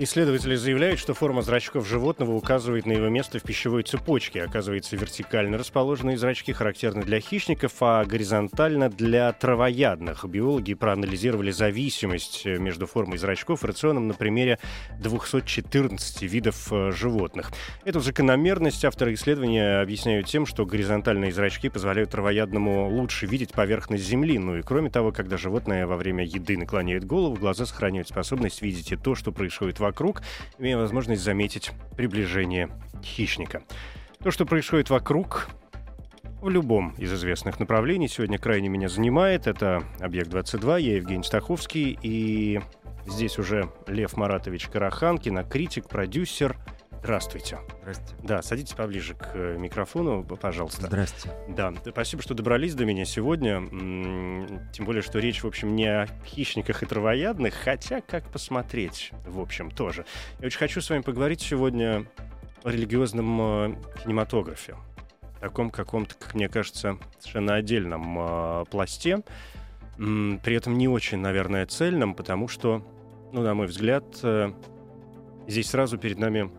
Исследователи заявляют, что форма зрачков животного указывает на его место в пищевой цепочке. Оказывается, вертикально расположенные зрачки характерны для хищников, а горизонтально для травоядных. Биологи проанализировали зависимость между формой зрачков и рационом на примере 214 видов э, животных. Эту закономерность авторы исследования объясняют тем, что горизонтальные зрачки позволяют травоядному лучше видеть поверхность Земли. Ну и кроме того, когда животное во время еды наклоняет голову, глаза сохраняют способность видеть и то, что происходит вокруг вокруг, имея возможность заметить приближение хищника. То, что происходит вокруг, в любом из известных направлений сегодня крайне меня занимает. Это «Объект-22», я Евгений Стаховский, и здесь уже Лев Маратович Карахан, кинокритик, продюсер – Здравствуйте. Здрасте. Да, садитесь поближе к э, микрофону, пожалуйста. Здрасте. Да, спасибо, что добрались до меня сегодня. Тем более, что речь, в общем, не о хищниках и травоядных, хотя как посмотреть, в общем, тоже. Я очень хочу с вами поговорить сегодня о религиозном э, кинематографе. Таком каком-то, как мне кажется, совершенно отдельном э, пласте. При этом не очень, наверное, цельном, потому что, ну, на мой взгляд, здесь сразу перед нами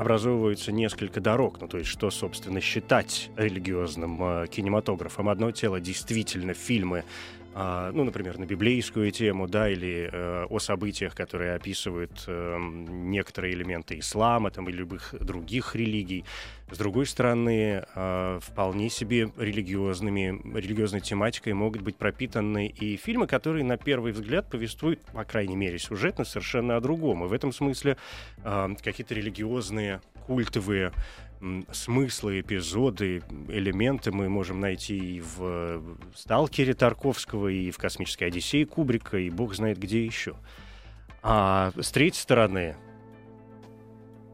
образовывается несколько дорог. Ну, то есть, что, собственно, считать религиозным э, кинематографом. Одно тело действительно фильмы а, ну, например, на библейскую тему, да, или э, о событиях, которые описывают э, некоторые элементы ислама там, или любых других религий. С другой стороны, э, вполне себе религиозными, религиозной тематикой могут быть пропитаны и фильмы, которые на первый взгляд повествуют, по крайней мере, сюжетно совершенно о другом. И в этом смысле э, какие-то религиозные, культовые смыслы, эпизоды, элементы мы можем найти и в «Сталкере» Тарковского, и в «Космической Одиссее» Кубрика, и бог знает где еще. А с третьей стороны,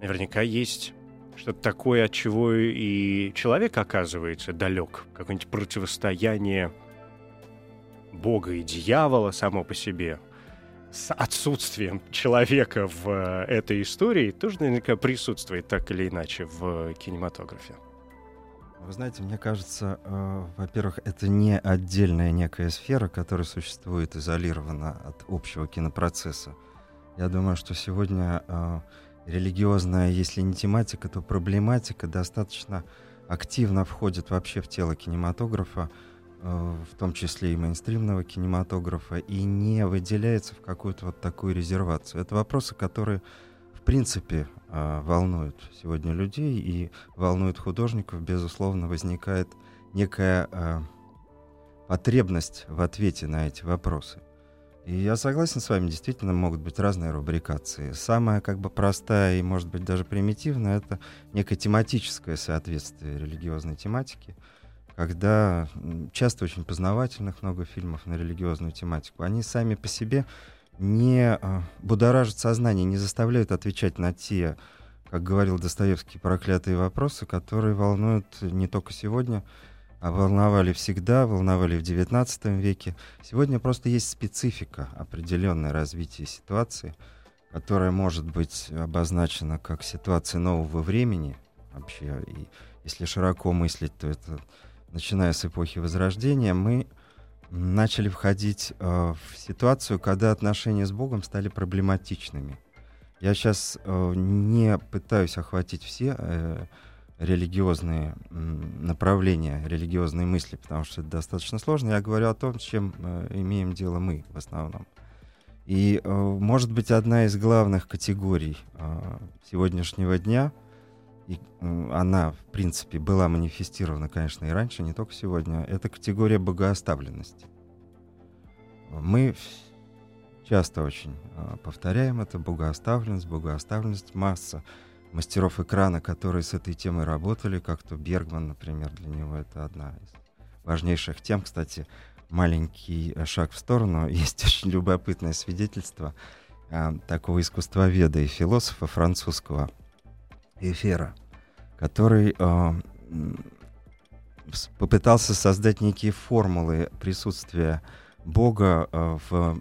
наверняка есть что-то такое, от чего и человек оказывается далек. Какое-нибудь противостояние Бога и дьявола само по себе — с отсутствием человека в э, этой истории тоже наверняка присутствует так или иначе в кинематографе. Вы знаете, мне кажется, э, во-первых, это не отдельная некая сфера, которая существует изолированно от общего кинопроцесса. Я думаю, что сегодня э, религиозная, если не тематика, то проблематика достаточно активно входит вообще в тело кинематографа. Э, в том числе и мейнстримного кинематографа, и не выделяется в какую-то вот такую резервацию. Это вопросы, которые, в принципе, э, волнуют сегодня людей и волнуют художников. Безусловно, возникает некая э, потребность в ответе на эти вопросы. И я согласен с вами, действительно могут быть разные рубрикации. Самая как бы простая и, может быть, даже примитивная — это некое тематическое соответствие религиозной тематике — когда часто очень познавательных много фильмов на религиозную тематику, они сами по себе не а, будоражат сознание, не заставляют отвечать на те, как говорил Достоевский, проклятые вопросы, которые волнуют не только сегодня, а волновали всегда, волновали в XIX веке. Сегодня просто есть специфика определенное развития ситуации, которая может быть обозначена как ситуация нового времени вообще. И если широко мыслить, то это начиная с эпохи Возрождения, мы начали входить э, в ситуацию, когда отношения с Богом стали проблематичными. Я сейчас э, не пытаюсь охватить все э, религиозные направления, религиозные мысли, потому что это достаточно сложно. Я говорю о том, с чем э, имеем дело мы в основном. И, э, может быть, одна из главных категорий э, сегодняшнего дня — и она, в принципе, была манифестирована, конечно, и раньше, не только сегодня, это категория богооставленности. Мы часто очень а, повторяем это, богооставленность, богооставленность, масса мастеров экрана, которые с этой темой работали, как то Бергман, например, для него это одна из важнейших тем. Кстати, маленький шаг в сторону. Есть очень любопытное свидетельство э, такого искусствоведа и философа французского Эфера, который э, попытался создать некие формулы присутствия Бога э, в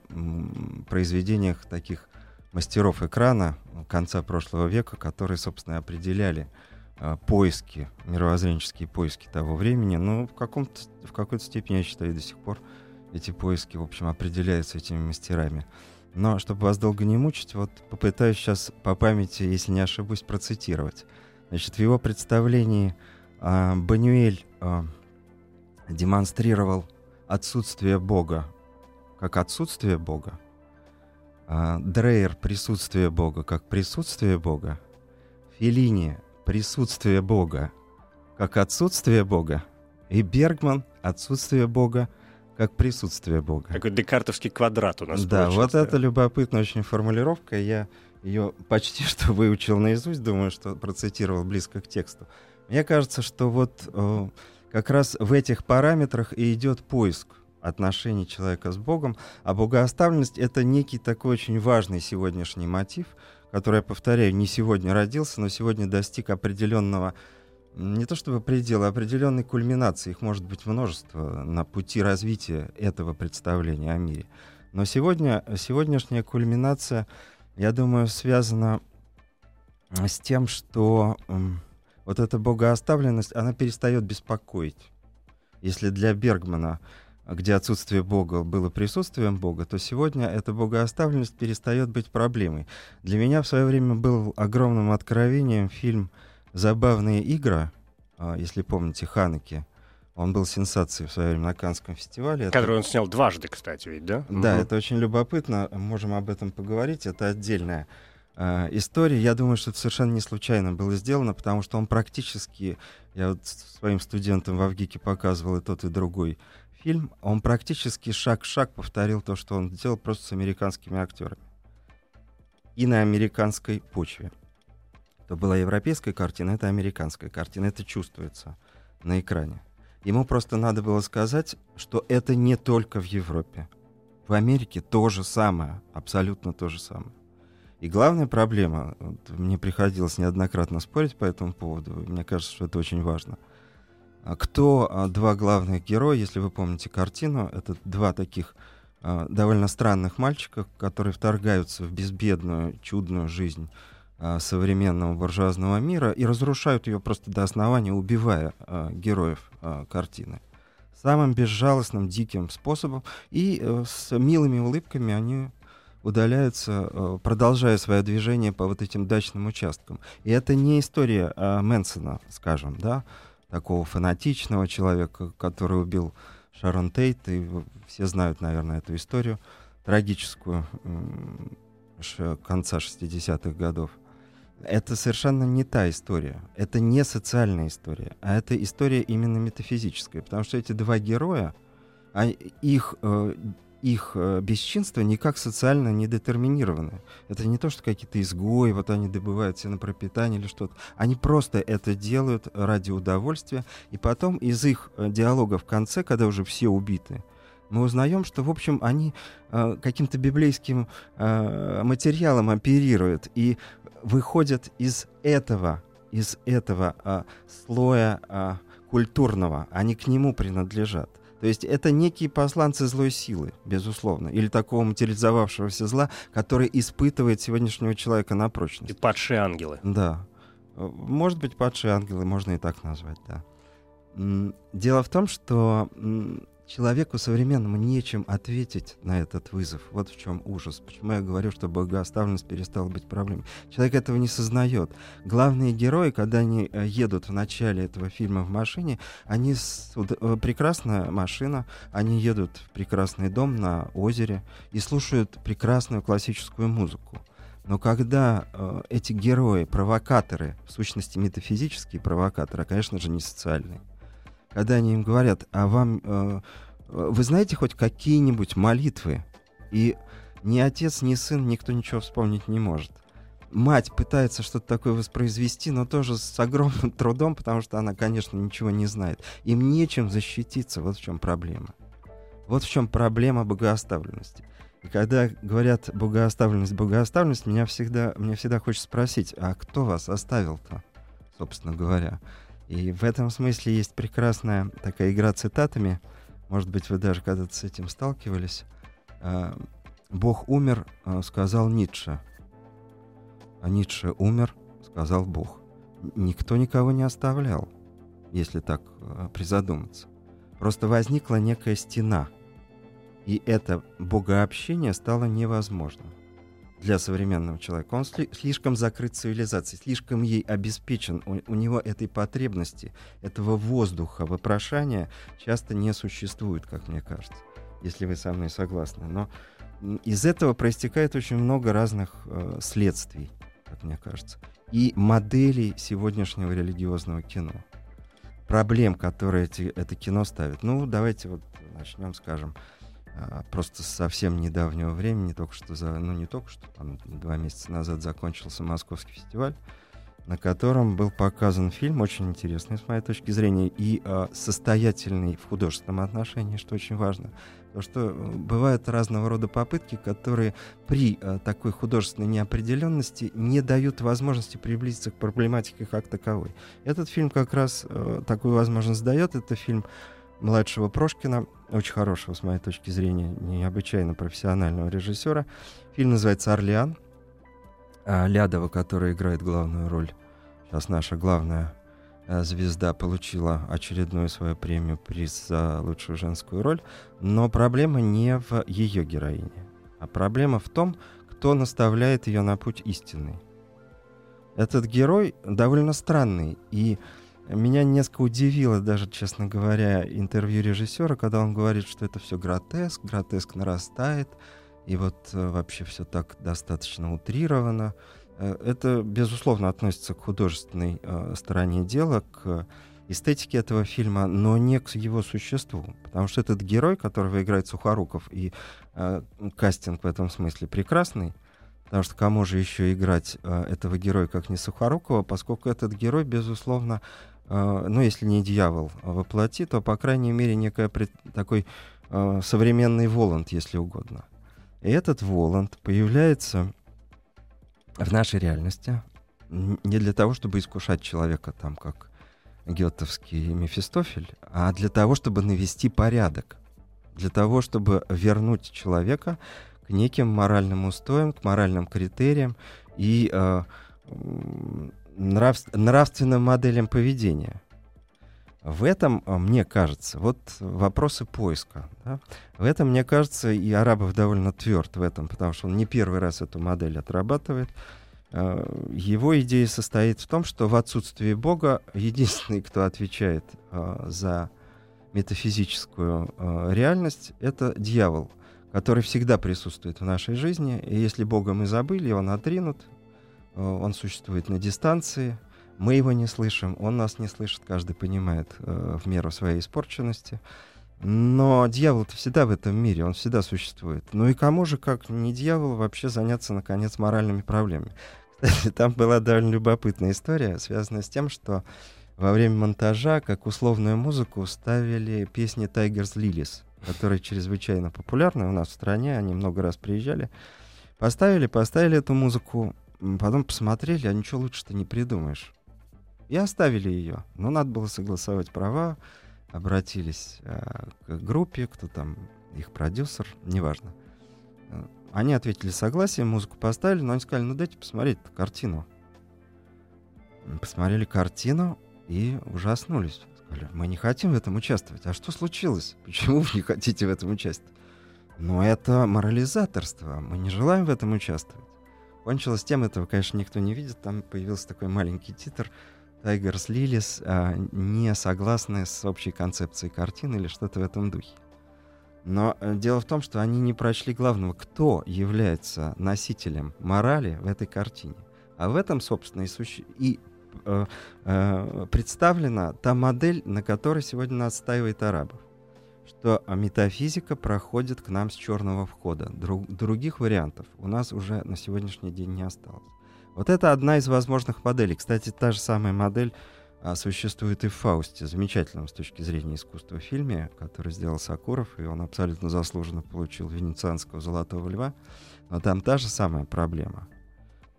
произведениях таких мастеров экрана конца прошлого века, которые, собственно, определяли э, поиски, мировоззренческие поиски того времени. Ну, в, каком-то, в какой-то степени, я считаю, до сих пор эти поиски, в общем, определяются этими мастерами. Но чтобы вас долго не мучить, вот попытаюсь сейчас по памяти, если не ошибусь, процитировать. Значит, в его представлении э, Банюэль э, демонстрировал отсутствие Бога. Как отсутствие Бога, э, Дрейер присутствие Бога. Как присутствие Бога, Филини присутствие Бога. Как отсутствие Бога, и Бергман отсутствие Бога как присутствие Бога. Такой декартовский квадрат у нас Да, вот это любопытная очень формулировка. Я ее почти что выучил наизусть, думаю, что процитировал близко к тексту. Мне кажется, что вот э, как раз в этих параметрах и идет поиск отношений человека с Богом, а богооставленность — это некий такой очень важный сегодняшний мотив, который, я повторяю, не сегодня родился, но сегодня достиг определенного не то чтобы предела, а определенной кульминации. Их может быть множество на пути развития этого представления о мире. Но сегодня, сегодняшняя кульминация, я думаю, связана с тем, что вот эта богооставленность, она перестает беспокоить. Если для Бергмана, где отсутствие Бога было присутствием Бога, то сегодня эта богооставленность перестает быть проблемой. Для меня в свое время был огромным откровением фильм «Забавные игры», а, если помните, Ханеке. Он был сенсацией в свое время на Канском фестивале. Который это... он снял дважды, кстати, ведь, да? Да, угу. это очень любопытно. Можем об этом поговорить. Это отдельная э, история. Я думаю, что это совершенно не случайно было сделано, потому что он практически... Я вот своим студентам в Авгике показывал и тот, и другой фильм. Он практически шаг в шаг повторил то, что он делал просто с американскими актерами. И на американской почве. Это была европейская картина, это американская картина. Это чувствуется на экране. Ему просто надо было сказать, что это не только в Европе. В Америке то же самое, абсолютно то же самое. И главная проблема, вот, мне приходилось неоднократно спорить по этому поводу, мне кажется, что это очень важно. А кто а, два главных героя, если вы помните картину, это два таких а, довольно странных мальчика, которые вторгаются в безбедную, чудную жизнь современного буржуазного мира и разрушают ее просто до основания, убивая а, героев а, картины. Самым безжалостным, диким способом. И э, с милыми улыбками они удаляются, э, продолжая свое движение по вот этим дачным участкам. И это не история э, Мэнсона, скажем, да, такого фанатичного человека, который убил Шарон Тейт, и все знают, наверное, эту историю трагическую э, конца 60-х годов это совершенно не та история. Это не социальная история, а это история именно метафизическая. Потому что эти два героя, а их, э, их э, бесчинство никак социально не детерминированы. Это не то, что какие-то изгои, вот они добывают себе на пропитание или что-то. Они просто это делают ради удовольствия. И потом из их э, диалога в конце, когда уже все убиты, мы узнаем, что, в общем, они э, каким-то библейским э, материалом оперируют. И выходят из этого, из этого а, слоя а, культурного, они к нему принадлежат. То есть это некие посланцы злой силы, безусловно, или такого материализовавшегося зла, который испытывает сегодняшнего человека на прочность. И падшие ангелы. Да. Может быть, падшие ангелы, можно и так назвать, да. Дело в том, что Человеку современному нечем ответить на этот вызов. Вот в чем ужас. Почему я говорю, что богооставленность перестала быть проблемой. Человек этого не сознает. Главные герои, когда они э, едут в начале этого фильма в машине, они с... Э, прекрасная машина, они едут в прекрасный дом на озере и слушают прекрасную классическую музыку. Но когда э, эти герои, провокаторы, в сущности метафизические провокаторы, а, конечно же, не социальные, когда они им говорят, а вам, э, вы знаете хоть какие-нибудь молитвы? И ни отец, ни сын, никто ничего вспомнить не может. мать пытается что-то такое воспроизвести, но тоже с огромным трудом, потому что она, конечно, ничего не знает. Им нечем защититься, вот в чем проблема. Вот в чем проблема богооставленности. И когда говорят богооставленность, богооставленность, меня всегда, мне всегда хочется спросить, а кто вас оставил-то, собственно говоря? И в этом смысле есть прекрасная такая игра цитатами. Может быть, вы даже когда-то с этим сталкивались. А, «Бог умер», а, сказал Ницше. А Ницше умер, сказал Бог. Никто никого не оставлял, если так а, призадуматься. Просто возникла некая стена, и это богообщение стало невозможным для современного человека. Он сли- слишком закрыт цивилизацией, слишком ей обеспечен. У, у него этой потребности, этого воздуха, вопрошания часто не существует, как мне кажется, если вы со мной согласны. Но из этого проистекает очень много разных э, следствий, как мне кажется, и моделей сегодняшнего религиозного кино. Проблем, которые эти, это кино ставит. Ну, давайте вот начнем, скажем, просто совсем недавнего времени, только что за, ну не только что, там, два месяца назад закончился Московский фестиваль, на котором был показан фильм, очень интересный с моей точки зрения, и э, состоятельный в художественном отношении, что очень важно. Потому что э, бывают разного рода попытки, которые при э, такой художественной неопределенности не дают возможности приблизиться к проблематике как таковой. Этот фильм как раз э, такую возможность дает. Это фильм младшего Прошкина, очень хорошего, с моей точки зрения, необычайно профессионального режиссера. Фильм называется «Орлеан». А Лядова, которая играет главную роль, сейчас наша главная а, звезда, получила очередную свою премию, приз за лучшую женскую роль. Но проблема не в ее героине, а проблема в том, кто наставляет ее на путь истинный. Этот герой довольно странный, и меня несколько удивило даже, честно говоря, интервью режиссера, когда он говорит, что это все гротеск, гротеск нарастает, и вот э, вообще все так достаточно утрировано. Э, это, безусловно, относится к художественной э, стороне дела, к эстетике этого фильма, но не к его существу. Потому что этот герой, которого играет Сухоруков, и э, кастинг в этом смысле прекрасный, потому что кому же еще играть э, этого героя, как не Сухорукова, поскольку этот герой, безусловно, ну, если не дьявол воплоти, то, по крайней мере, некий такой э, современный Воланд, если угодно. И этот Воланд появляется в нашей реальности не для того, чтобы искушать человека, там, как гетовский Мефистофель, а для того, чтобы навести порядок, для того, чтобы вернуть человека к неким моральным устоям, к моральным критериям и э, нрав, нравственным моделям поведения. В этом, а, мне кажется, вот вопросы поиска. Да? В этом, мне кажется, и Арабов довольно тверд в этом, потому что он не первый раз эту модель отрабатывает. А, его идея состоит в том, что в отсутствии Бога единственный, кто отвечает а, за метафизическую реальность, это дьявол, который всегда присутствует в нашей жизни. И если Бога мы забыли, он отринут, он существует на дистанции, мы его не слышим, он нас не слышит, каждый понимает э, в меру своей испорченности. Но дьявол-то всегда в этом мире, он всегда существует. Ну и кому же, как не дьявол, вообще заняться, наконец, моральными проблемами? Кстати, там была довольно любопытная история, связанная с тем, что во время монтажа, как условную музыку, ставили песни Tigers Lilies, которые чрезвычайно популярны у нас в стране, они много раз приезжали. Поставили, поставили эту музыку, Потом посмотрели, а ничего лучше-то не придумаешь. И оставили ее. Но надо было согласовать права, обратились э, к группе, кто там их продюсер, неважно. Э, они ответили согласие, музыку поставили, но они сказали, ну дайте посмотреть картину. Посмотрели картину и ужаснулись. Сказали, мы не хотим в этом участвовать. А что случилось? Почему вы не хотите в этом участвовать? Ну, это морализаторство. Мы не желаем в этом участвовать. Кончилось тем, этого, конечно, никто не видит. Там появился такой маленький титр Tigers Lilies, а, не согласны с общей концепцией картины или что-то в этом духе. Но э, дело в том, что они не прочли главного, кто является носителем морали в этой картине. А в этом, собственно, и, суще... и э, э, представлена та модель, на которой сегодня настаивает арабов что метафизика проходит к нам с черного входа. Друг, других вариантов у нас уже на сегодняшний день не осталось. Вот это одна из возможных моделей. Кстати, та же самая модель а, существует и в «Фаусте», замечательном с точки зрения искусства фильме, который сделал Сакуров, и он абсолютно заслуженно получил венецианского «Золотого льва». Но там та же самая проблема.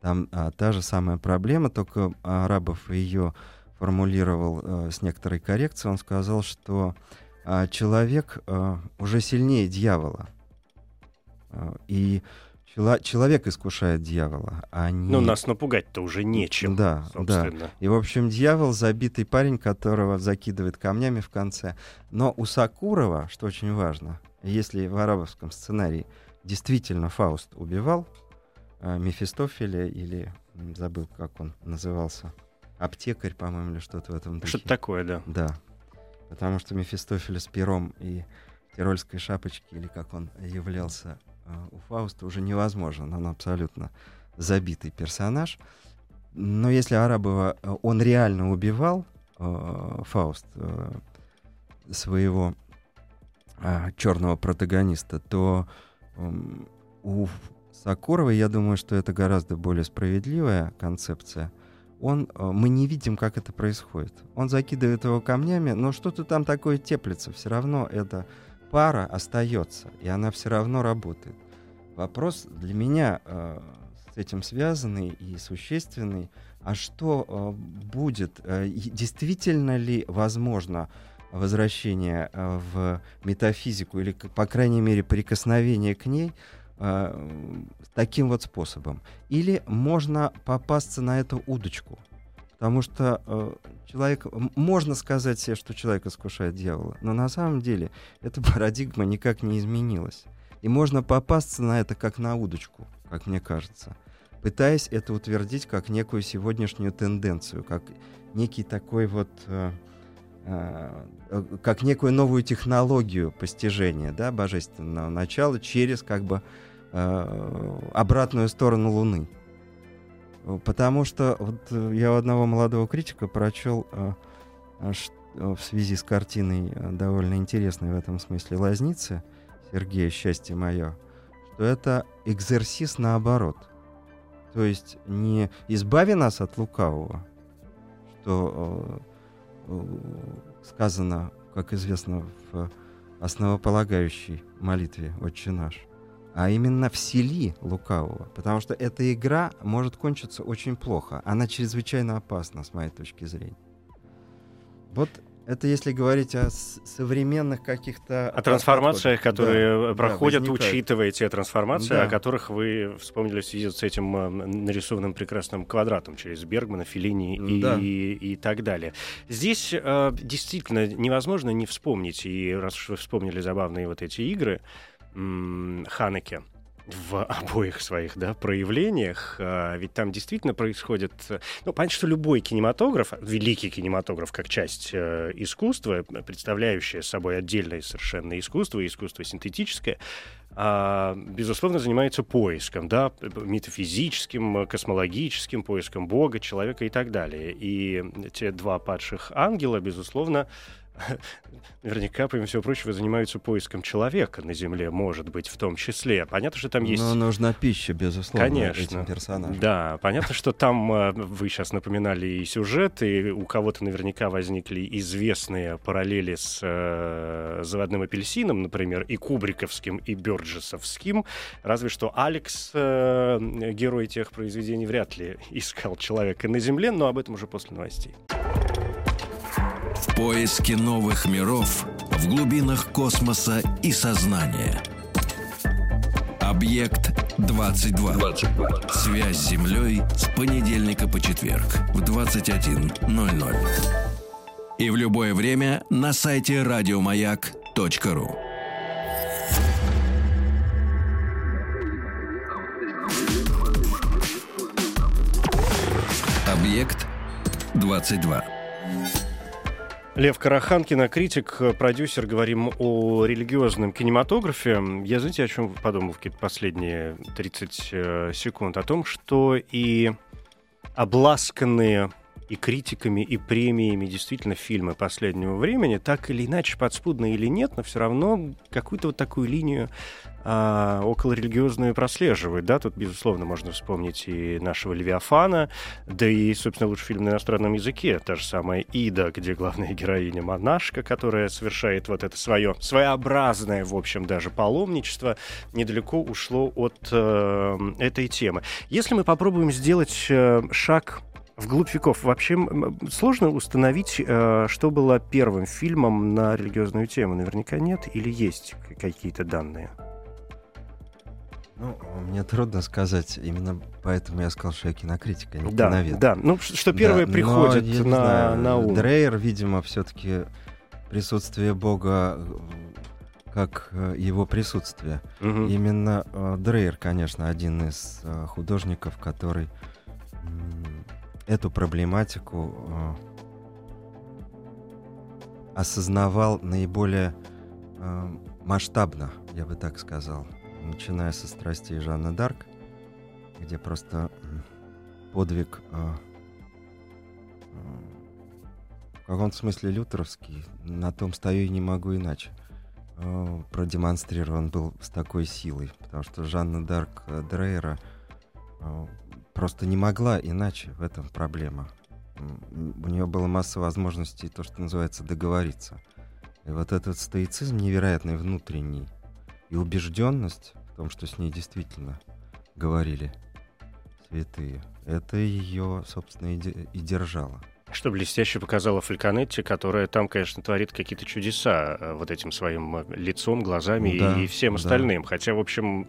Там а, та же самая проблема, только Арабов ее формулировал а, с некоторой коррекцией. Он сказал, что а, человек а, уже сильнее дьявола. А, и человек искушает дьявола, а не... Ну, нас напугать-то уже нечем, да, собственно. Да. И, в общем, дьявол — забитый парень, которого закидывает камнями в конце. Но у Сакурова, что очень важно, если в арабовском сценарии действительно Фауст убивал э, Мефистофеля или, забыл, как он назывался, аптекарь, по-моему, или что-то в этом духе. Что-то такое, да. Да. Потому что Мефистофеля с пером и тирольской шапочки, или как он являлся Э, у Фауста уже невозможен. Он абсолютно забитый персонаж. Но если Арабова э, он реально убивал, э, Фауст, э, своего э, черного протагониста, то э, у Сокурова, я думаю, что это гораздо более справедливая концепция. Он, э, мы не видим, как это происходит. Он закидывает его камнями, но что-то там такое теплится. Все равно это пара остается, и она все равно работает. Вопрос для меня э, с этим связанный и существенный. А что э, будет? Э, действительно ли возможно возвращение э, в метафизику или, по крайней мере, прикосновение к ней таким вот способом? Или можно попасться на эту удочку? Потому что э, человек, можно сказать себе, что человек искушает дьявола, но на самом деле эта парадигма никак не изменилась. И можно попасться на это как на удочку, как мне кажется, пытаясь это утвердить как некую сегодняшнюю тенденцию, как некий такой вот... Э, э, как некую новую технологию постижения да, божественного начала через как бы э, обратную сторону Луны. Потому что вот э, я у одного молодого критика прочел э, э, в связи с картиной довольно интересной в этом смысле «Лазницы», Сергея «Счастье мое», что это экзерсис наоборот. То есть не «избави нас от лукавого», что сказано, как известно, в основополагающей молитве «Отче наш», а именно в сели лукавого. Потому что эта игра может кончиться очень плохо. Она чрезвычайно опасна, с моей точки зрения. Вот это если говорить о современных каких-то... О трансформациях, которые да, проходят, да, учитывая те трансформации, да. о которых вы вспомнили в связи с этим э, нарисованным прекрасным квадратом через Бергмана, Филини и, да. и, и так далее. Здесь э, действительно невозможно не вспомнить, и раз уж вы вспомнили забавные вот эти игры, Ханеке в обоих своих да, проявлениях, а, ведь там действительно происходит... Ну, понятно, что любой кинематограф, великий кинематограф как часть э, искусства, представляющая собой отдельное совершенно искусство, искусство синтетическое, а, безусловно, занимается поиском, да, метафизическим, космологическим поиском Бога, человека и так далее. И те два падших ангела, безусловно, наверняка, помимо всего прочего, занимаются поиском человека на Земле, может быть, в том числе. Понятно, что там есть... Но нужна пища, безусловно, Конечно. этим персонажам. Да, понятно, что там, э, вы сейчас напоминали и сюжет, и у кого-то наверняка возникли известные параллели с э, «Заводным апельсином», например, и Кубриковским, и Бёрджесовским. Разве что Алекс, э, герой тех произведений, вряд ли искал человека на Земле, но об этом уже после новостей. В поиске новых миров в глубинах космоса и сознания. Объект 22. 22. Связь с Землей с понедельника по четверг в 21.00. И в любое время на сайте радиомаяк.ру. Объект 22. Лев Караханкин, критик, продюсер, говорим о религиозном кинематографе. Я, знаете, о чем подумал в последние 30 э, секунд? О том, что и обласканные и критиками, и премиями действительно фильмы последнего времени, так или иначе, подспудно или нет, но все равно какую-то вот такую линию а, околорелигиозную прослеживает. Да? Тут, безусловно, можно вспомнить и нашего Левиафана, да и, собственно, лучший фильм на иностранном языке, та же самая «Ида», где главная героиня монашка, которая совершает вот это свое своеобразное, в общем, даже паломничество, недалеко ушло от э, этой темы. Если мы попробуем сделать э, шаг Вглубь веков. Вообще сложно установить, э, что было первым фильмом на религиозную тему. Наверняка нет или есть какие-то данные? Ну, мне трудно сказать, именно поэтому я сказал, что я кинокритик, а не да, киновед. Да, ну что первое да, приходит но, на, знаю, на ум. Дрейер, видимо, все-таки присутствие Бога как э, его присутствие. Угу. Именно э, Дрейер, конечно, один из э, художников, который эту проблематику э, осознавал наиболее э, масштабно, я бы так сказал, начиная со страстей Жанны Дарк, где просто подвиг э, в каком-то смысле лютеровский, на том стою и не могу иначе, продемонстрирован был с такой силой, потому что Жанна Дарк Дрейера просто не могла иначе, в этом проблема. У нее была масса возможностей, то, что называется, договориться. И вот этот стоицизм невероятный внутренний и убежденность в том, что с ней действительно говорили святые, это ее, собственно, и, и держало. Что блестяще показала Фальконетти, которая там, конечно, творит какие-то чудеса э, вот этим своим э, лицом, глазами да, и всем остальным. Да. Хотя, в общем,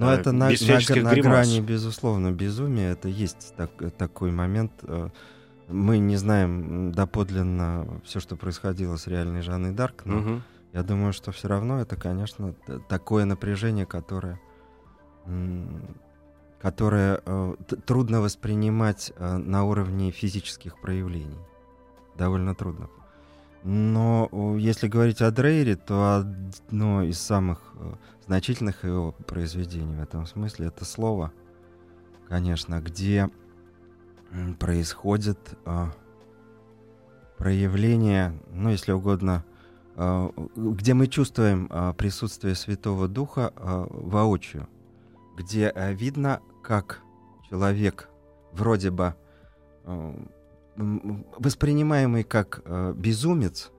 но э, это на, на, на грани, безусловно, безумия. Это есть так, такой момент. Э, мы не знаем доподлинно все, что происходило с реальной Жанной Дарк, но угу. я думаю, что все равно это, конечно, такое напряжение, которое, которое э, трудно воспринимать на уровне физических проявлений. Довольно трудно. Но если говорить о Дрейере, то одно из самых значительных его произведений в этом смысле это слово, конечно, где происходит э, проявление, ну, если угодно, э, где мы чувствуем э, присутствие Святого Духа воочию, где э, видно, как человек вроде бы воспринимаемый как э, безумец,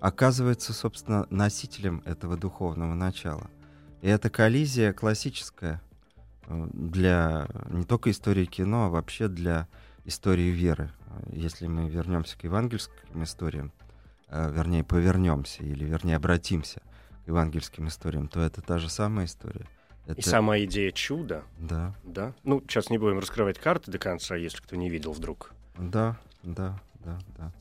оказывается, собственно, носителем этого духовного начала. И эта коллизия классическая э, для не только истории кино, а вообще для истории веры. Если мы вернемся к евангельским историям, э, вернее, повернемся или, вернее, обратимся к евангельским историям, то это та же самая история. Это... И сама идея чуда. Да. Да. Ну, сейчас не будем раскрывать карты до конца, если кто не видел вдруг. Да, да, да, да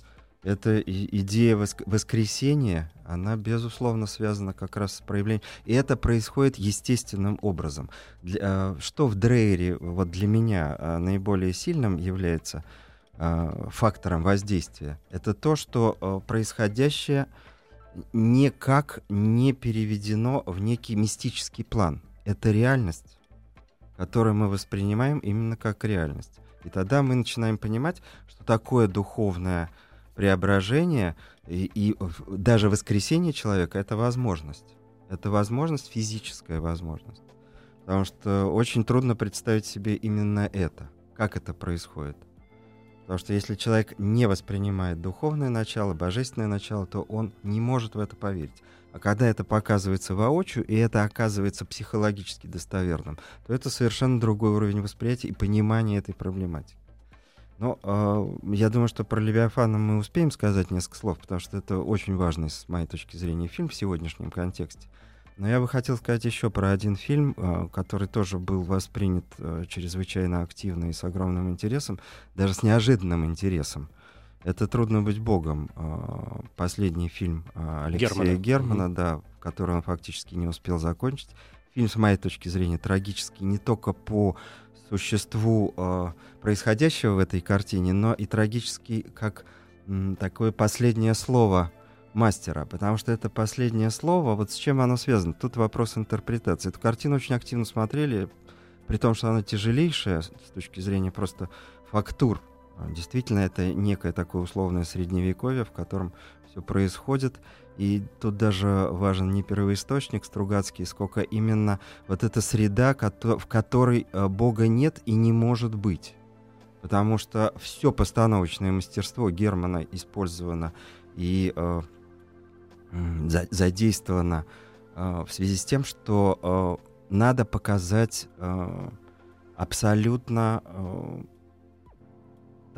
эта идея воскресения, она, безусловно, связана как раз с проявлением. И это происходит естественным образом. Для, что в Дрейере вот для меня а, наиболее сильным является а, фактором воздействия, это то, что а, происходящее никак не переведено в некий мистический план. Это реальность, которую мы воспринимаем именно как реальность. И тогда мы начинаем понимать, что такое духовное преображение и, и даже воскресение человека — это возможность. Это возможность, физическая возможность. Потому что очень трудно представить себе именно это, как это происходит. Потому что если человек не воспринимает духовное начало, божественное начало, то он не может в это поверить. А когда это показывается воочию, и это оказывается психологически достоверным, то это совершенно другой уровень восприятия и понимания этой проблематики. Ну, э, я думаю, что про Левиафана мы успеем сказать несколько слов, потому что это очень важный, с моей точки зрения, фильм в сегодняшнем контексте. Но я бы хотел сказать еще про один фильм, э, который тоже был воспринят э, чрезвычайно активно и с огромным интересом, даже с неожиданным интересом. Это «Трудно быть Богом», э, последний фильм э, Алексея Германа, Германа mm-hmm. да, который он фактически не успел закончить. Фильм, с моей точки зрения, трагический не только по существу э, происходящего в этой картине, но и трагически как м, такое последнее слово мастера, потому что это последнее слово, вот с чем оно связано? Тут вопрос интерпретации. Эту картину очень активно смотрели, при том, что она тяжелейшая с точки зрения просто фактур Действительно, это некое такое условное средневековье, в котором все происходит. И тут даже важен не первоисточник Стругацкий, сколько именно вот эта среда, в которой э, Бога нет и не может быть. Потому что все постановочное мастерство Германа использовано и э, задействовано э, в связи с тем, что надо показать абсолютно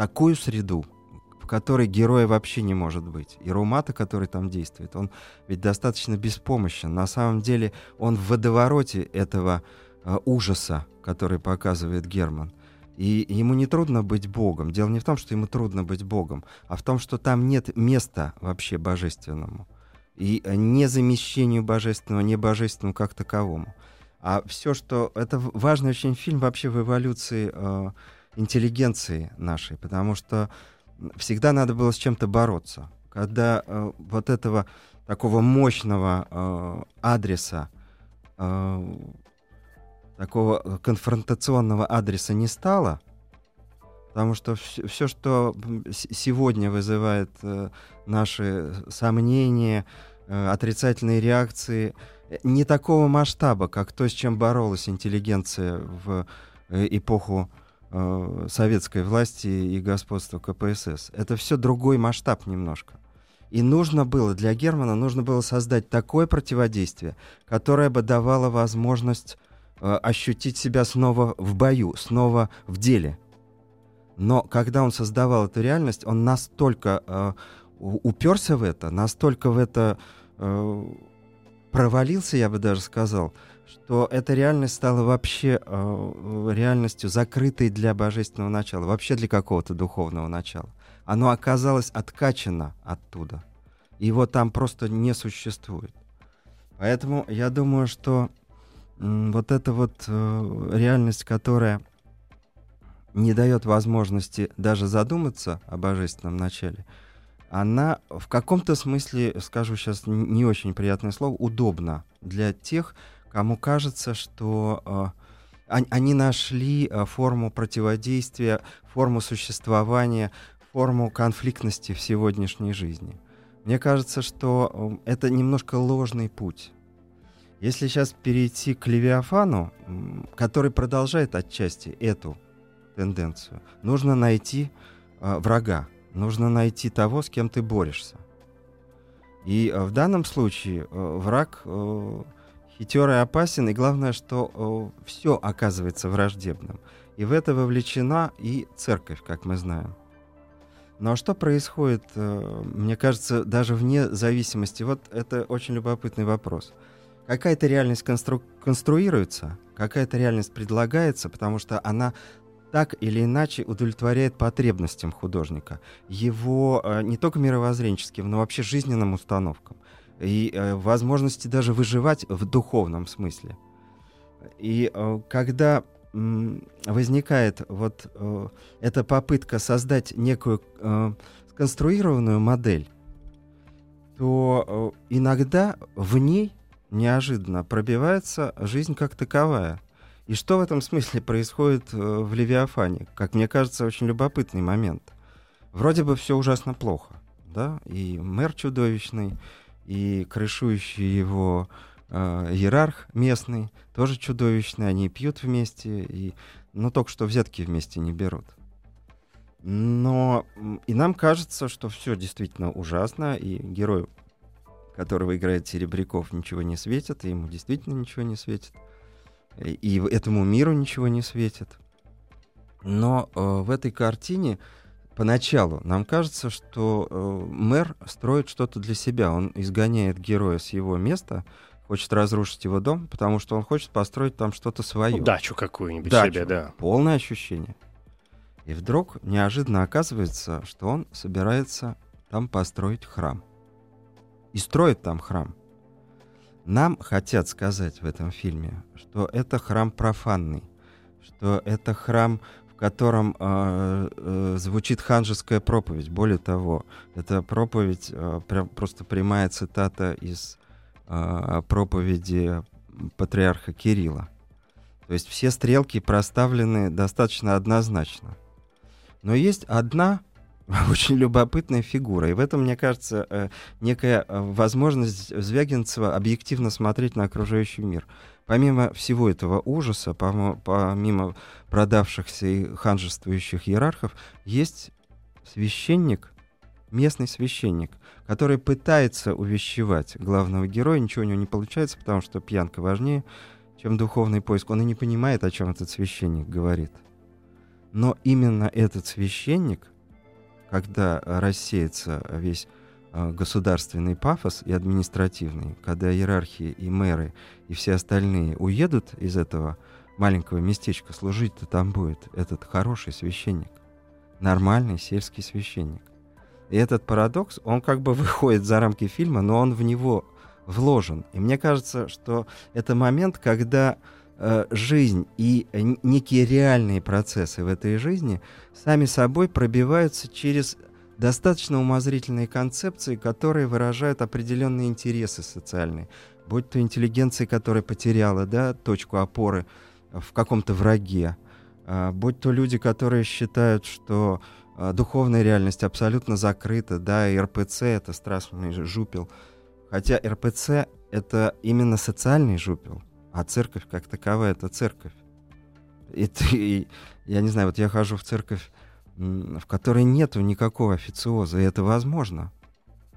такую среду, в которой героя вообще не может быть. И Румата, который там действует, он ведь достаточно беспомощен. На самом деле он в водовороте этого э, ужаса, который показывает Герман. И ему не трудно быть Богом. Дело не в том, что ему трудно быть Богом, а в том, что там нет места вообще божественному. И не замещению божественного, не божественному как таковому. А все, что... Это важный очень фильм вообще в эволюции э, интеллигенции нашей, потому что всегда надо было с чем-то бороться. Когда э, вот этого такого мощного э, адреса, э, такого конфронтационного адреса не стало, потому что все, все что сегодня вызывает э, наши сомнения, э, отрицательные реакции, э, не такого масштаба, как то, с чем боролась интеллигенция в э, эпоху э, советской власти и господства КПСС. Это все другой масштаб немножко. И нужно было, для Германа нужно было создать такое противодействие, которое бы давало возможность э, ощутить себя снова в бою, снова в деле. Но когда он создавал эту реальность, он настолько э, уперся в это, настолько в это э, провалился, я бы даже сказал, что эта реальность стала вообще э, реальностью закрытой для божественного начала, вообще для какого-то духовного начала. Оно оказалось откачано оттуда. Его там просто не существует. Поэтому я думаю, что э, вот эта вот э, реальность, которая не дает возможности даже задуматься о божественном начале, она в каком-то смысле, скажу сейчас не очень приятное слово, удобна для тех, кому кажется, что э, они нашли э, форму противодействия, форму существования, форму конфликтности в сегодняшней жизни. Мне кажется, что э, это немножко ложный путь. Если сейчас перейти к Левиафану, который продолжает отчасти эту тенденцию, нужно найти э, врага, нужно найти того, с кем ты борешься. И в данном случае враг хитер и опасен, и главное, что э, все оказывается враждебным. И в это вовлечена и церковь, как мы знаем. Но что происходит, э, мне кажется, даже вне зависимости? Вот это очень любопытный вопрос. Какая-то реальность констру конструируется, какая-то реальность предлагается, потому что она так или иначе удовлетворяет потребностям художника, его э, не только мировоззренческим, но вообще жизненным установкам и э, возможности даже выживать в духовном смысле. И э, когда э, возникает вот э, эта попытка создать некую э, сконструированную модель, то э, иногда в ней неожиданно пробивается жизнь как таковая. И что в этом смысле происходит э, в Левиафане? Как мне кажется, очень любопытный момент. Вроде бы все ужасно плохо, да, и мэр чудовищный, и крышующий его э, иерарх местный тоже чудовищный. Они пьют вместе, и, но только что взятки вместе не берут. Но и нам кажется, что все действительно ужасно, и герой, которого играет Серебряков, ничего не светит, и ему действительно ничего не светит. И, и этому миру ничего не светит. Но э, в этой картине поначалу нам кажется, что э, мэр строит что-то для себя. Он изгоняет героя с его места, хочет разрушить его дом, потому что он хочет построить там что-то свое. Ну, дачу какую-нибудь дачу, себе, да. Полное ощущение. И вдруг неожиданно оказывается, что он собирается там построить храм. И строит там храм. Нам хотят сказать в этом фильме, что это храм профанный, что это храм котором э, э, звучит ханжеская проповедь. Более того, это проповедь, э, прям просто прямая цитата из э, проповеди патриарха Кирилла. То есть все стрелки проставлены достаточно однозначно. Но есть одна очень любопытная фигура. И в этом, мне кажется, э, некая э, возможность Звягинцева объективно смотреть на окружающий мир. Помимо всего этого ужаса, помимо продавшихся и ханжествующих иерархов, есть священник, местный священник, который пытается увещевать главного героя, ничего у него не получается, потому что пьянка важнее, чем духовный поиск. Он и не понимает, о чем этот священник говорит. Но именно этот священник когда рассеется весь государственный пафос и административный, когда иерархии и мэры и все остальные уедут из этого маленького местечка, служить-то там будет этот хороший священник, нормальный сельский священник. И этот парадокс, он как бы выходит за рамки фильма, но он в него вложен. И мне кажется, что это момент, когда Э, жизнь и некие реальные процессы в этой жизни сами собой пробиваются через достаточно умозрительные концепции, которые выражают определенные интересы социальные. Будь то интеллигенция, которая потеряла да, точку опоры в каком-то враге, а, будь то люди, которые считают, что а, духовная реальность абсолютно закрыта, да, и РПЦ — это страстный жупел. Хотя РПЦ — это именно социальный жупел — а церковь как таковая — это церковь. И ты, я не знаю, вот я хожу в церковь, в которой нету никакого официоза, и это возможно.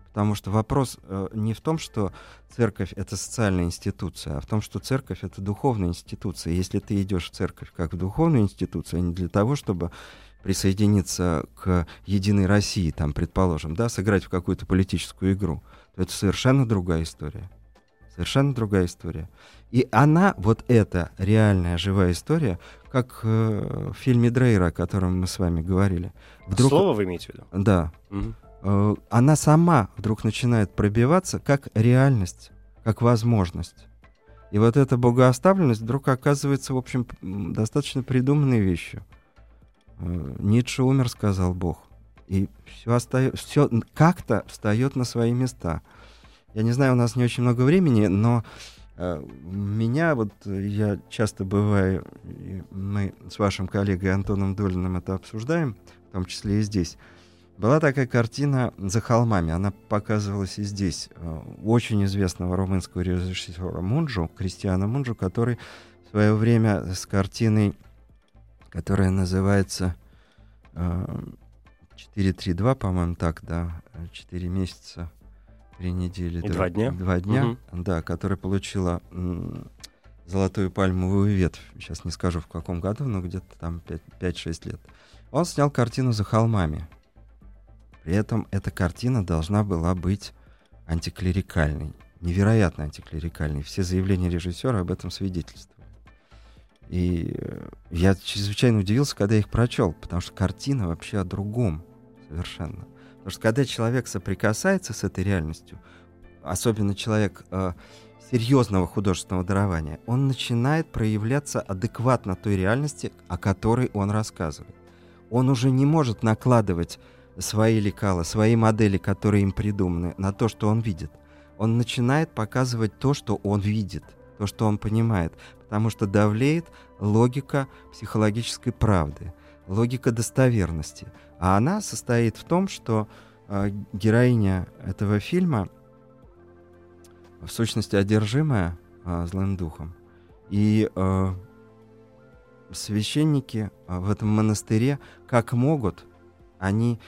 Потому что вопрос э, не в том, что церковь — это социальная институция, а в том, что церковь — это духовная институция. Если ты идешь в церковь как в духовную институцию, а не для того, чтобы присоединиться к Единой России, там, предположим, да, сыграть в какую-то политическую игру, то это совершенно другая история. Совершенно другая история. И она, вот эта реальная живая история, как э, в фильме Дрейра, о котором мы с вами говорили. Вдруг... Слово вы имеете в виду? Да. Угу. Э, она сама вдруг начинает пробиваться как реальность, как возможность. И вот эта богооставленность вдруг оказывается, в общем, достаточно придуманной вещью. Э, Ницше умер, сказал Бог. И все, остается, все как-то встает на свои места. Я не знаю, у нас не очень много времени, но Э, меня, вот я часто бываю, мы с вашим коллегой Антоном Долиным это обсуждаем, в том числе и здесь. Была такая картина «За холмами». Она показывалась и здесь. Э, очень известного румынского режиссера Мунджу, Кристиана Мунджу, который в свое время с картиной, которая называется 432, э, по-моему, так, да, 4 месяца Три недели. И два дня? Два дня, угу. да, которая получила золотую пальмовую ветвь. Сейчас не скажу в каком году, но где-то там 5-6 лет. Он снял картину «За холмами». При этом эта картина должна была быть антиклерикальной. Невероятно антиклерикальной. Все заявления режиссера об этом свидетельствовали. И э, я чрезвычайно удивился, когда я их прочел, потому что картина вообще о другом совершенно. Потому что когда человек соприкасается с этой реальностью, особенно человек э, серьезного художественного дарования, он начинает проявляться адекватно той реальности, о которой он рассказывает. Он уже не может накладывать свои лекала, свои модели, которые им придуманы, на то, что он видит. Он начинает показывать то, что он видит, то, что он понимает, потому что давлеет логика психологической правды, логика достоверности – а она состоит в том, что э, героиня этого фильма в сущности одержимая э, злым духом. И э, священники э, в этом монастыре, как могут, они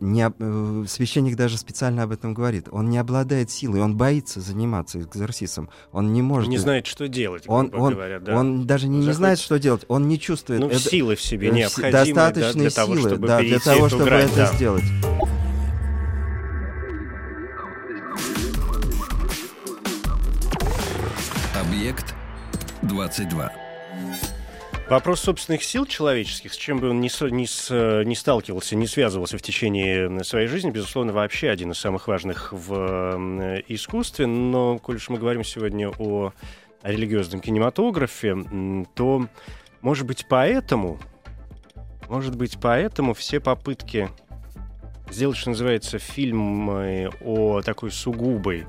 не, э, священник даже специально об этом говорит. Он не обладает силой, он боится заниматься экзорсисом. Он не может... Не знает, что делать, он, он, говоря, да? Он даже не, не знает, что делать. Он не чувствует... Ну, это, силы в себе э, необходимые достаточной да, для силы, того, чтобы да, для того, чтобы грань, это да. сделать. Объект 22. Вопрос собственных сил человеческих, с чем бы он ни, ни, ни сталкивался, не связывался в течение своей жизни, безусловно, вообще один из самых важных в искусстве. Но, коль уж мы говорим сегодня о религиозном кинематографе, то, может быть, поэтому, может быть, поэтому все попытки сделать, что называется, фильм о такой сугубой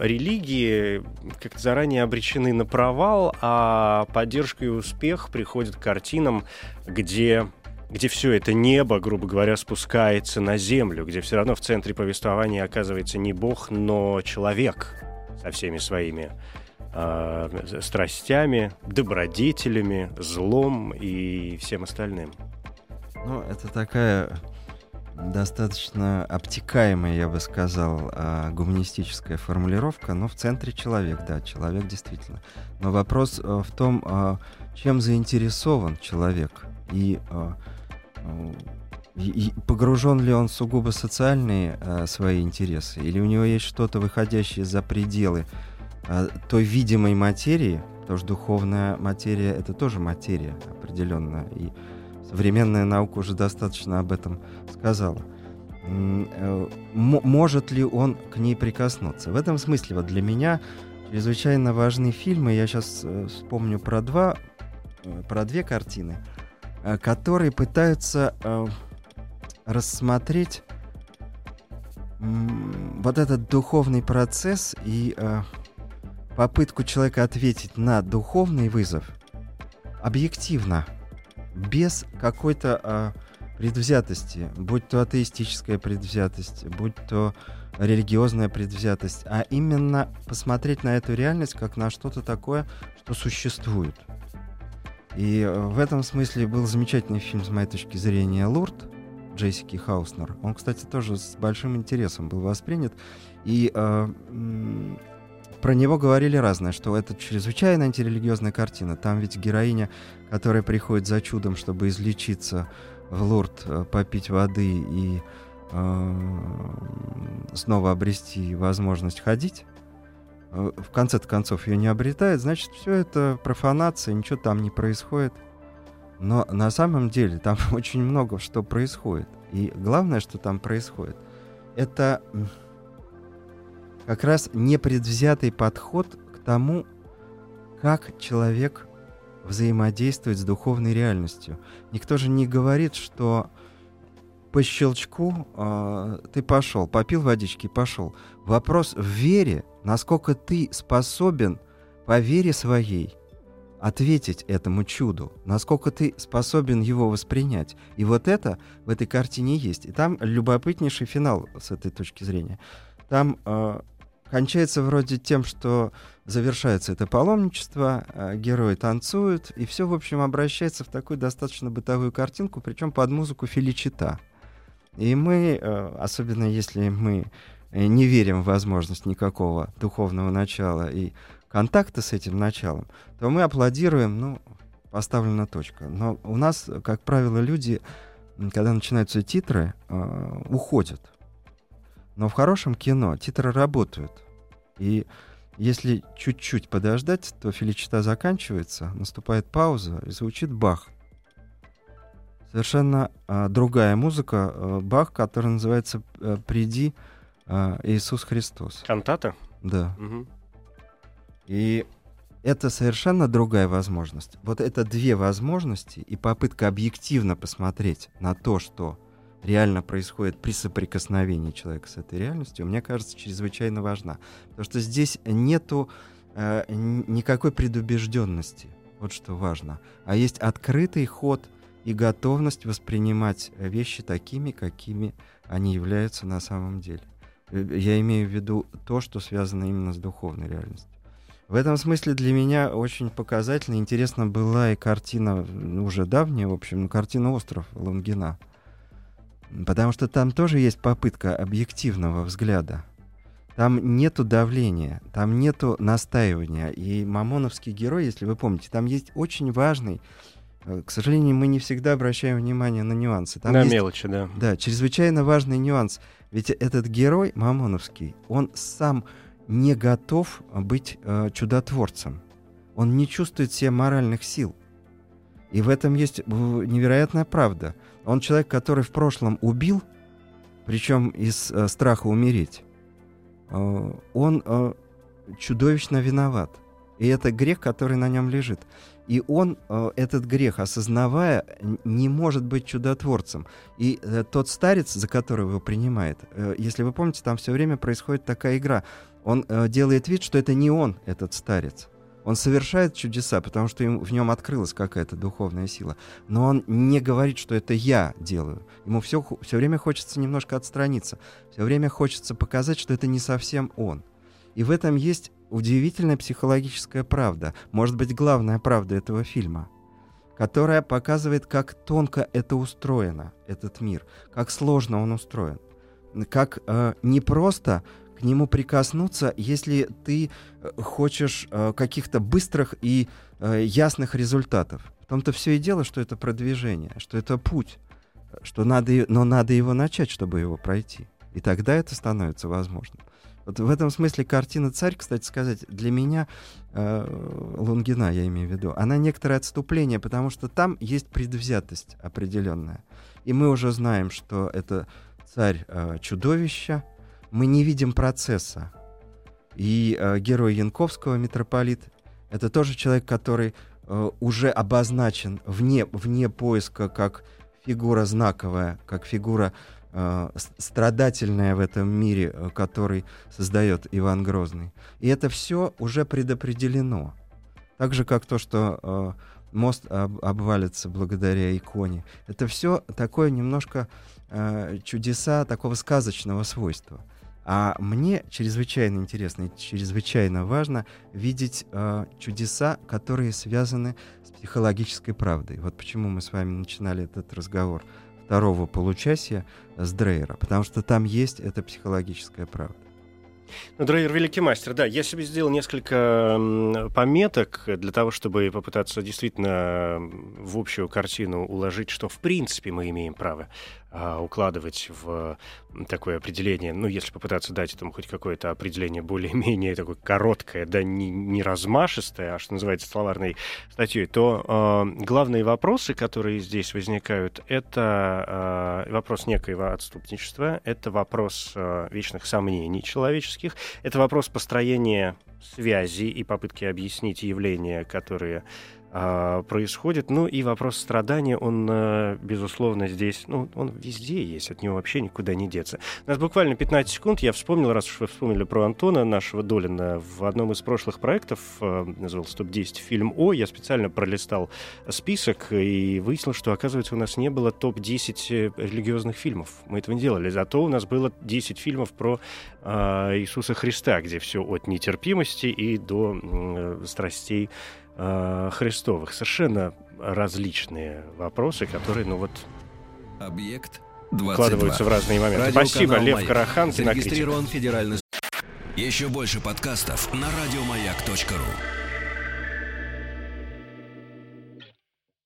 религии как-то заранее обречены на провал, а поддержка и успех приходят к картинам, где где все это небо, грубо говоря, спускается на землю, где все равно в центре повествования оказывается не Бог, но человек со всеми своими э, страстями, добродетелями, злом и всем остальным. Ну, это такая достаточно обтекаемая, я бы сказал, э, гуманистическая формулировка, но в центре человек, да, человек действительно. Но вопрос э, в том, э, чем заинтересован человек и, и, и погружен ли он в сугубо социальные свои интересы, или у него есть что-то выходящее за пределы той видимой материи, потому что духовная материя — это тоже материя определенная, и современная наука уже достаточно об этом сказала. Э, может ли он к ней прикоснуться? В этом смысле вот для меня чрезвычайно важны фильмы. Я сейчас э, вспомню про два, э, про две картины, которые пытаются рассмотреть вот этот духовный процесс и попытку человека ответить на духовный вызов объективно – без какой-то а, предвзятости, будь то атеистическая предвзятость, будь то религиозная предвзятость, а именно посмотреть на эту реальность как на что-то такое, что существует. И э, в этом смысле был замечательный фильм, с моей точки зрения, «Лурд» Джессики Хауснер. Он, кстати, тоже с большим интересом был воспринят. И э, про него говорили разное, что это чрезвычайно антирелигиозная картина. Там ведь героиня, которая приходит за чудом, чтобы излечиться в Лурд, э, попить воды и э, снова обрести возможность ходить, э, в конце концов ее не обретает, значит, все это профанация, ничего там не происходит. Но на самом деле там очень много что происходит. И главное, что там происходит, это как раз непредвзятый подход к тому, как человек взаимодействует с духовной реальностью. Никто же не говорит, что по щелчку э, ты пошел, попил водички, пошел. Вопрос в вере, насколько ты способен по вере своей ответить этому чуду, насколько ты способен его воспринять. И вот это в этой картине есть. И там любопытнейший финал с этой точки зрения. Там э, кончается вроде тем, что завершается это паломничество, э, герои танцуют, и все, в общем, обращается в такую достаточно бытовую картинку, причем под музыку Филичита. И мы, э, особенно если мы э, не верим в возможность никакого духовного начала и контакта с этим началом, то мы аплодируем, ну, поставлена точка. Но у нас, как правило, люди, когда начинаются титры, уходят. Но в хорошем кино титры работают. И если чуть-чуть подождать, то филичита заканчивается, наступает пауза и звучит Бах. Совершенно а, другая музыка, а, Бах, которая называется а, «Приди а, Иисус Христос». Кантата? Да. Угу. И это совершенно другая возможность. Вот это две возможности и попытка объективно посмотреть на то, что реально происходит при соприкосновении человека с этой реальностью, мне кажется, чрезвычайно важна. Потому что здесь нету э, никакой предубежденности. Вот что важно. А есть открытый ход и готовность воспринимать вещи такими, какими они являются на самом деле. Э, я имею в виду то, что связано именно с духовной реальностью. В этом смысле для меня очень показательно, интересно была и картина, уже давняя, в общем, картина «Остров» Лунгина. Потому что там тоже есть попытка объективного взгляда. Там нету давления, там нету настаивания. И Мамоновский герой, если вы помните, там есть очень важный, э, к сожалению, мы не всегда обращаем внимание на нюансы. Там на есть, мелочи, да. Да, чрезвычайно важный нюанс. Ведь этот герой Мамоновский, он сам не готов быть э, чудотворцем. Он не чувствует себе моральных сил. И в этом есть э, невероятная правда. Он человек, который в прошлом убил, причем из э, страха умереть. Э, он э, чудовищно виноват. И это грех, который на нем лежит. И он э, этот грех, осознавая, не может быть чудотворцем. И э, тот старец, за которого его принимает, э, если вы помните, там все время происходит такая игра. Он делает вид, что это не он, этот старец. Он совершает чудеса, потому что им, в нем открылась какая-то духовная сила. Но он не говорит, что это я делаю. Ему все, все время хочется немножко отстраниться. Все время хочется показать, что это не совсем он. И в этом есть удивительная психологическая правда. Может быть, главная правда этого фильма которая показывает, как тонко это устроено, этот мир, как сложно он устроен, как э, не просто нему прикоснуться, если ты э, хочешь э, каких-то быстрых и э, ясных результатов. В том-то все и дело, что это продвижение, что это путь, что надо, но надо его начать, чтобы его пройти. И тогда это становится возможным. Вот в этом смысле картина «Царь», кстати сказать, для меня, э, Лунгина я имею в виду, она некоторое отступление, потому что там есть предвзятость определенная. И мы уже знаем, что это царь э, чудовища, мы не видим процесса. И э, герой Янковского, митрополит, это тоже человек, который э, уже обозначен вне, вне поиска как фигура знаковая, как фигура э, страдательная в этом мире, э, который создает Иван Грозный. И это все уже предопределено. Так же, как то, что э, мост об, обвалится благодаря иконе. Это все такое немножко э, чудеса такого сказочного свойства. А мне чрезвычайно интересно и чрезвычайно важно видеть э, чудеса, которые связаны с психологической правдой. Вот почему мы с вами начинали этот разговор второго получасия с Дрейера, потому что там есть эта психологическая правда. Ну, Дрейер великий мастер, да. Я себе сделал несколько пометок для того, чтобы попытаться действительно в общую картину уложить, что в принципе мы имеем право а, укладывать в такое определение, ну, если попытаться дать этому хоть какое-то определение более-менее такое короткое, да не, не размашистое, а что называется словарной статьей, то э, главные вопросы, которые здесь возникают, это э, вопрос некоего отступничества, это вопрос э, вечных сомнений человеческих, это вопрос построения связи и попытки объяснить явления, которые а, происходит. Ну и вопрос страдания, он, э, безусловно, здесь, ну, он везде есть, от него вообще никуда не деться. У нас буквально 15 секунд, я вспомнил, раз уж вы вспомнили про Антона, нашего Долина, в одном из прошлых проектов, э, назывался «Топ-10 фильм О», я специально пролистал список и выяснил, что, оказывается, у нас не было топ-10 э, религиозных фильмов. Мы этого не делали, зато у нас было 10 фильмов про э, Иисуса Христа, где все от нетерпимости и до э, страстей э, Христовых. Совершенно различные вопросы, которые, ну вот... Объект 22. Вкладываются в разные моменты. Спасибо, Лев Маяк. Карахан, Зарегистрирован федеральный... Еще больше подкастов на радиомаяк.ру